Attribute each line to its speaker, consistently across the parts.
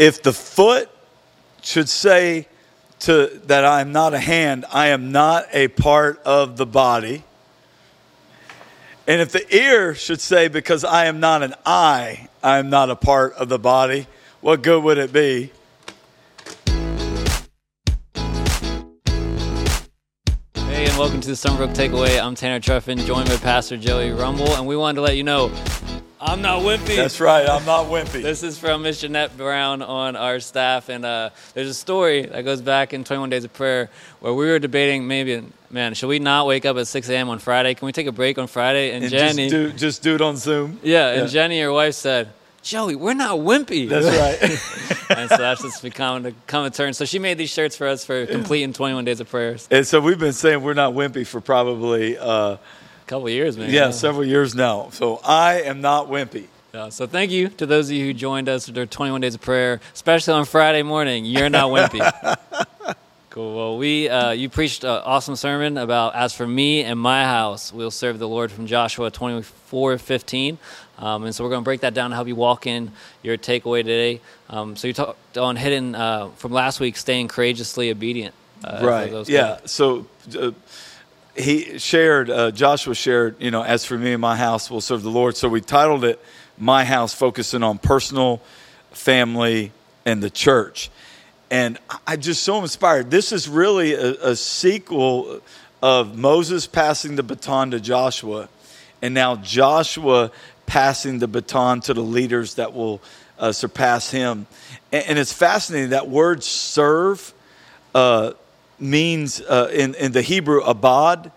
Speaker 1: if the foot should say to that I am not a hand, I am not a part of the body. And if the ear should say, because I am not an eye, I am not a part of the body, what good would it be?
Speaker 2: Hey, and welcome to the Sunbrook Takeaway. I'm Tanner Truffin, joined by Pastor Joey Rumble, and we wanted to let you know I'm not wimpy.
Speaker 1: That's right, I'm not wimpy.
Speaker 2: This is from Miss Jeanette Brown on our staff, and uh, there's a story that goes back in 21 Days of Prayer where we were debating maybe, man, should we not wake up at 6 a.m. on Friday? Can we take a break on Friday? And,
Speaker 1: and
Speaker 2: Jenny,
Speaker 1: just do, just do it on Zoom.
Speaker 2: yeah, and Jenny, your wife, said, Joey, we're not wimpy.
Speaker 1: That's right.
Speaker 2: and so that's just become a come a turn. So she made these shirts for us for completing 21 Days of Prayers.
Speaker 1: and so we've been saying we're not wimpy for probably, uh,
Speaker 2: couple of years, man.
Speaker 1: yeah, several years now. So I am not wimpy.
Speaker 2: Yeah, so thank you to those of you who joined us for 21 Days of Prayer, especially on Friday morning. You're not wimpy. cool. Well, we uh, you preached an awesome sermon about as for me and my house, we'll serve the Lord from Joshua 24, 15. Um, and so we're going to break that down to help you walk in your takeaway today. Um, so you talked on hidden uh, from last week, staying courageously obedient. Uh,
Speaker 1: right. Yeah. So uh, he shared, uh, Joshua shared, you know, as for me and my house, we'll serve the Lord. So we titled it "My House," focusing on personal, family, and the church. And I- just so inspired. This is really a, a sequel of Moses passing the baton to Joshua, and now Joshua passing the baton to the leaders that will uh, surpass him. And, and it's fascinating that word "serve." uh, means uh, in, in the Hebrew, abad,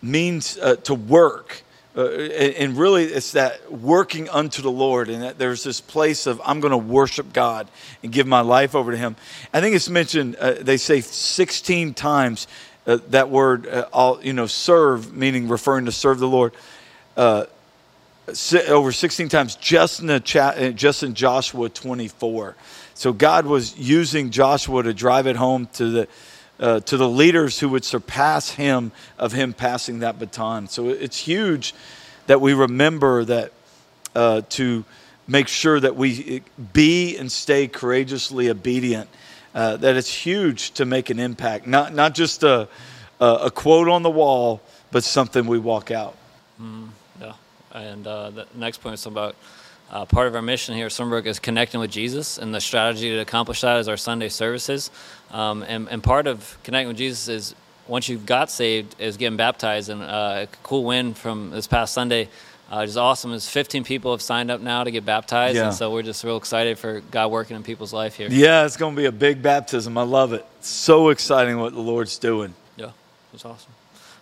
Speaker 1: means uh, to work. Uh, and really, it's that working unto the Lord, and that there's this place of I'm going to worship God and give my life over to Him. I think it's mentioned. Uh, they say 16 times uh, that word. Uh, all you know, serve meaning referring to serve the Lord. Over 16 times just in the just in Joshua 24. So God was using Joshua to drive it home to the uh, to the leaders who would surpass him of him passing that baton. So it's huge that we remember that uh, to make sure that we be and stay courageously obedient. Uh, that it's huge to make an impact, not not just a, a quote on the wall, but something we walk out.
Speaker 2: Yeah, and uh, the next point is about uh, part of our mission here at Sunbrook is connecting with Jesus, and the strategy to accomplish that is our Sunday services. Um, and, and part of connecting with Jesus is once you've got saved, is getting baptized. And uh, a cool win from this past Sunday, uh, which is awesome, is 15 people have signed up now to get baptized,
Speaker 1: Yeah.
Speaker 2: and so we're just real excited for God working in people's life here.
Speaker 1: Yeah, it's going to be a big baptism. I love it. So exciting what the Lord's doing.
Speaker 2: Yeah, it's awesome.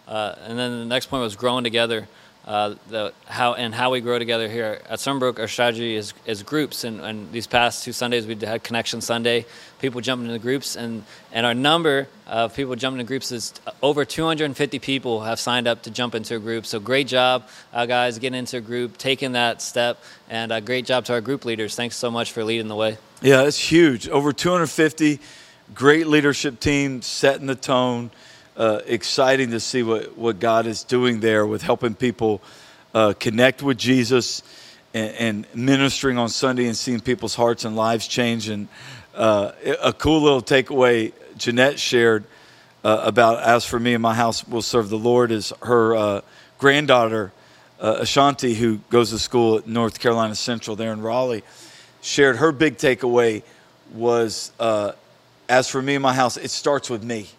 Speaker 2: Uh, and then the next point was growing together. Uh, the how and how we grow together here at Sunbrook. Our strategy is is groups, and, and these past two Sundays we had Connection Sunday. People jumping into groups, and and our number of people jumping into groups is over 250 people have signed up to jump into a group. So great job, uh, guys, getting into a group, taking that step, and uh, great job to our group leaders. Thanks so much for leading the way.
Speaker 1: Yeah, it's huge. Over 250, great leadership team setting the tone. Uh, exciting to see what, what God is doing there with helping people uh, connect with Jesus and, and ministering on Sunday and seeing people's hearts and lives change. And uh, a cool little takeaway Jeanette shared uh, about as for me and my house will serve the Lord is her uh, granddaughter uh, Ashanti, who goes to school at North Carolina Central there in Raleigh, shared her big takeaway was as for me and my house, it starts with me.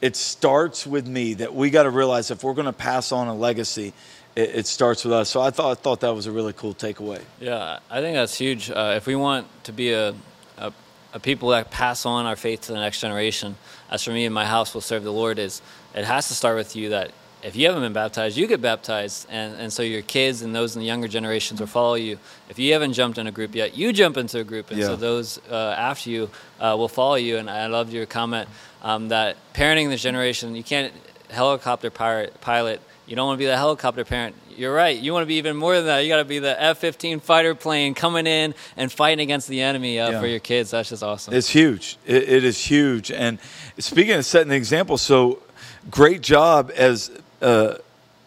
Speaker 1: It starts with me that we got to realize if we're going to pass on a legacy, it, it starts with us. So I thought I thought that was a really cool takeaway.
Speaker 2: Yeah, I think that's huge. Uh, if we want to be a, a, a people that pass on our faith to the next generation, as for me and my house will serve the Lord, is it has to start with you that if you haven't been baptized, you get baptized. And, and so your kids and those in the younger generations will follow you. If you haven't jumped in a group yet, you jump into a group. And
Speaker 1: Yeah.
Speaker 2: so those uh, after you uh, will follow you. And I loved your comment um, that parenting this generation, you can't helicopter pirate, pilot. You don't want to be the helicopter parent. You're right. You want to be even more than that. You got to be the F-15 fighter plane coming in and fighting against the enemy uh,
Speaker 1: Yeah.
Speaker 2: for your kids. That's just awesome.
Speaker 1: It's huge. It, it is huge. And speaking of setting the example, so great job as uh,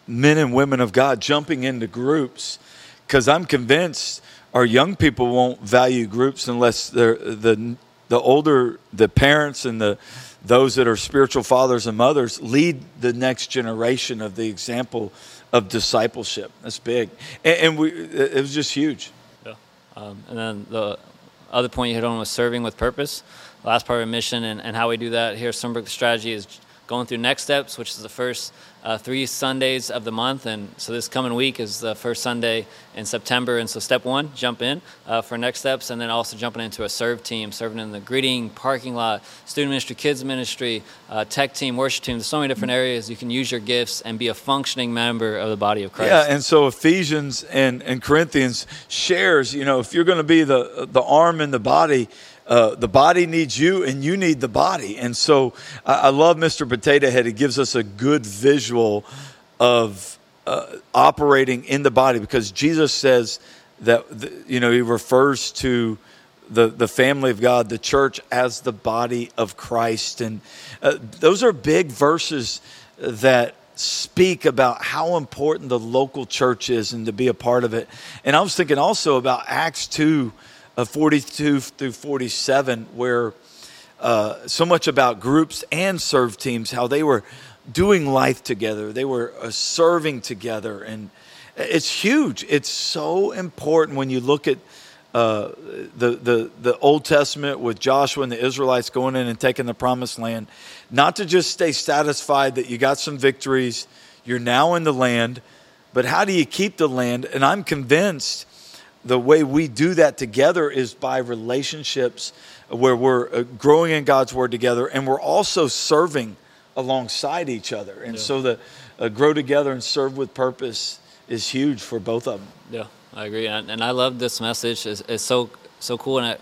Speaker 1: men and women of God jumping into groups because I'm convinced our young people won't value groups unless they're the the older the parents and the those that are spiritual fathers and mothers lead the next generation of the example of discipleship. That's big, and, and we it was just huge.
Speaker 2: Yeah, um, and then the other point you hit on was serving with purpose. Last part of mission and, and how we do that here at Brook strategy is going through next steps, which is the first uh, three Sundays of the month. And so this coming week is the first Sunday in September. And so step one, jump in uh, for next steps, and then also jumping into a serve team, serving in the greeting, parking lot, student ministry, kids ministry, uh, tech team, worship team. There's so many different areas you can use your gifts and be a functioning member of the body of Christ.
Speaker 1: Yeah, and so Ephesians and, and Corinthians shares, you know, if you're going to be the the arm in the body, uh, the body needs you and you need the body. And so I, I love Mr. Potato Head. He gives us a good visual of uh, operating in the body because Jesus says that, you know, he refers to the, the family of God, the church, as the body of Christ. And uh, those are big verses that speak about how important the local church is and to be a part of it. And I was thinking also about Acts 2 uh, 42 through 47, where uh, so much about groups and serve teams, how they were doing life together, they were uh, serving together. And it's huge. It's so important when you look at uh, the, the, the Old Testament with Joshua and the Israelites going in and taking the promised land, not to just stay satisfied that you got some victories, you're now in the land, but how do you keep the land? And I'm convinced the way we do that together is by relationships where we're uh, growing in God's word together and we're also serving alongside each other. And yeah. so the uh, grow together and serve with purpose is huge for both of them.
Speaker 2: Yeah, I agree. And, and I love this message. It's, it's so so cool. And I,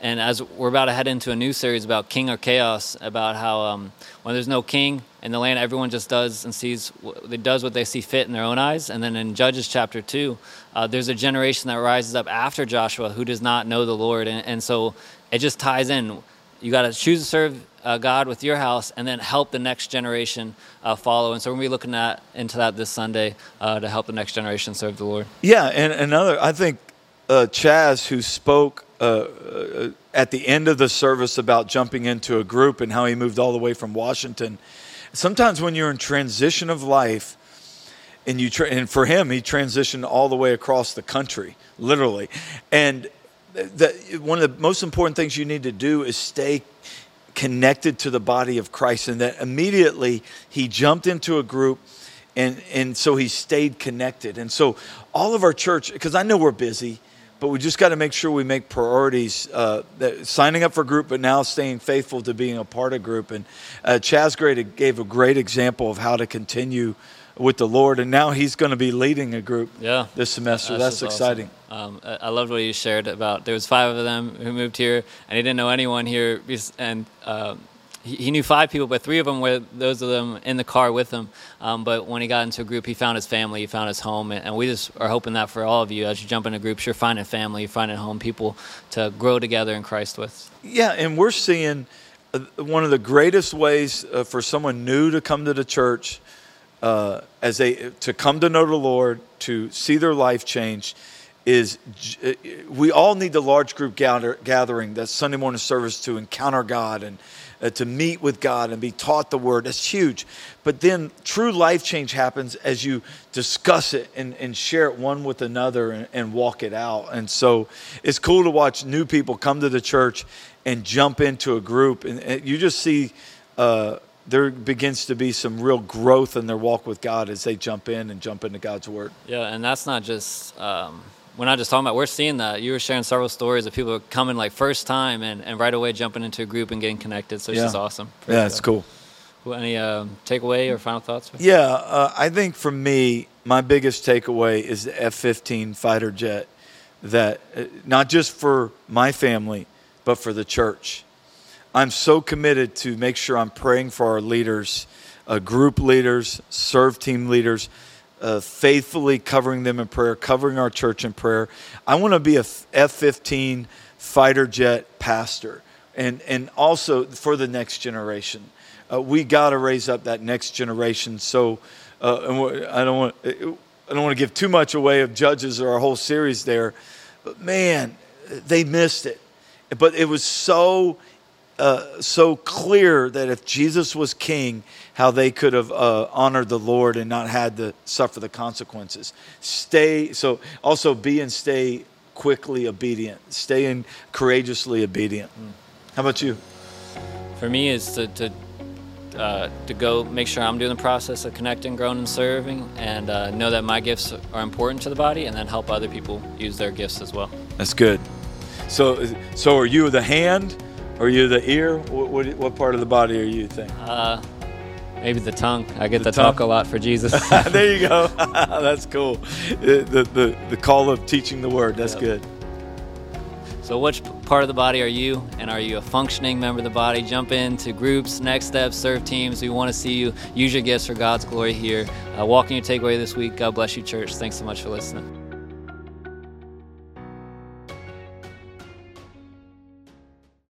Speaker 2: and as we're about to head into a new series about king or chaos, about how um, when there's no king in the land, everyone just does and sees, they does what they see fit in their own eyes. And then in Judges chapter two, uh, there's a generation that rises up after Joshua who does not know the Lord, and, and so it just ties in. You got to choose to serve uh, God with your house, and then help the next generation uh, follow. And so we're gonna be looking at into that this Sunday uh, to help the next generation serve the Lord.
Speaker 1: Yeah, and another, I think uh, Chaz, who spoke uh, uh, at the end of the service about jumping into a group and how he moved all the way from Washington. Sometimes when you're in transition of life, and you tra- and for him, he transitioned all the way across the country, literally. And one of the most important things you need to do is stay connected to the body of Christ. And that immediately he jumped into a group and, and so he stayed connected. And so all of our church, because I know we're busy, but we just got to make sure we make priorities uh, that, signing up for group but now staying faithful to being a part of group and uh, chaz great gave a great example of how to continue with the Lord, and now he's going to be leading a group yeah. this semester. That's, That's exciting.
Speaker 2: Awesome. Um, I loved what you shared about there was five of them who moved here, and he didn't know anyone here, and uh, he, knew five people, but three of them were those of them in the car with him. Um, but when he got into a group, he found his family, he found his home, and, and we just are hoping that for all of you as you jump into groups, you're finding family, you're finding home, people to grow together in Christ with.
Speaker 1: Yeah, and we're seeing uh, one of the greatest ways uh, for someone new to come to the church uh, as they to come to know the Lord, to see their life change, is uh, we all need the large group gather, gathering, that Sunday morning service to encounter God and uh, to meet with God and be taught the Word. That's huge. But then true life change happens as you discuss it and, and share it one with another and, and walk it out. And so it's cool to watch new people come to the church and jump into a group, and, and you just see. Uh, there begins to be some real growth in their walk with God as they jump in and jump into God's Word.
Speaker 2: Yeah, and that's not just. Um, we're not just talking about. We're seeing that you were sharing several stories of people coming like first time and, and right away jumping into a group and getting connected. So it's yeah. just awesome.
Speaker 1: Yeah, it's cool.
Speaker 2: Well, any uh, takeaway or final thoughts?
Speaker 1: Yeah, uh, I think for me, my biggest takeaway is the F-15 fighter jet. That uh, not just for my family, but for the church I'm so committed to make sure I'm praying for our leaders, uh, group leaders, serve team leaders, uh, faithfully covering them in prayer, covering our church in prayer. I want to be a F 15 fighter jet pastor and, and also for the next generation. Uh, we got to raise up that next generation. So uh, I don't want I don't want to give too much away of judges or our whole series there, but man, they missed it. But it was so uh, so clear that if Jesus was king, how they could have uh, honored the Lord and not had to suffer the consequences. Stay so also be and stay quickly obedient. Stay and courageously obedient. How about you?
Speaker 2: For me, is to to, uh, to go make sure I'm doing the process of connecting, growing, and serving, and uh, know that my gifts are important to the body, and then help other people use their gifts as well.
Speaker 1: That's good. So, so are you the hand? Are you the ear? What, what, what part of the body are you think?
Speaker 2: Uh, maybe the tongue. I get
Speaker 1: The
Speaker 2: to talk a lot for Jesus.
Speaker 1: there you go. That's cool. The, the, the, call of teaching the word. That's
Speaker 2: Yep.
Speaker 1: good.
Speaker 2: So, which part of the body are you? And are you a functioning member of the body? Jump into groups, next steps, serve teams. We want to see you use your gifts for God's glory here. Uh, walk in your takeaway this week. God bless you, church. Thanks so much for listening.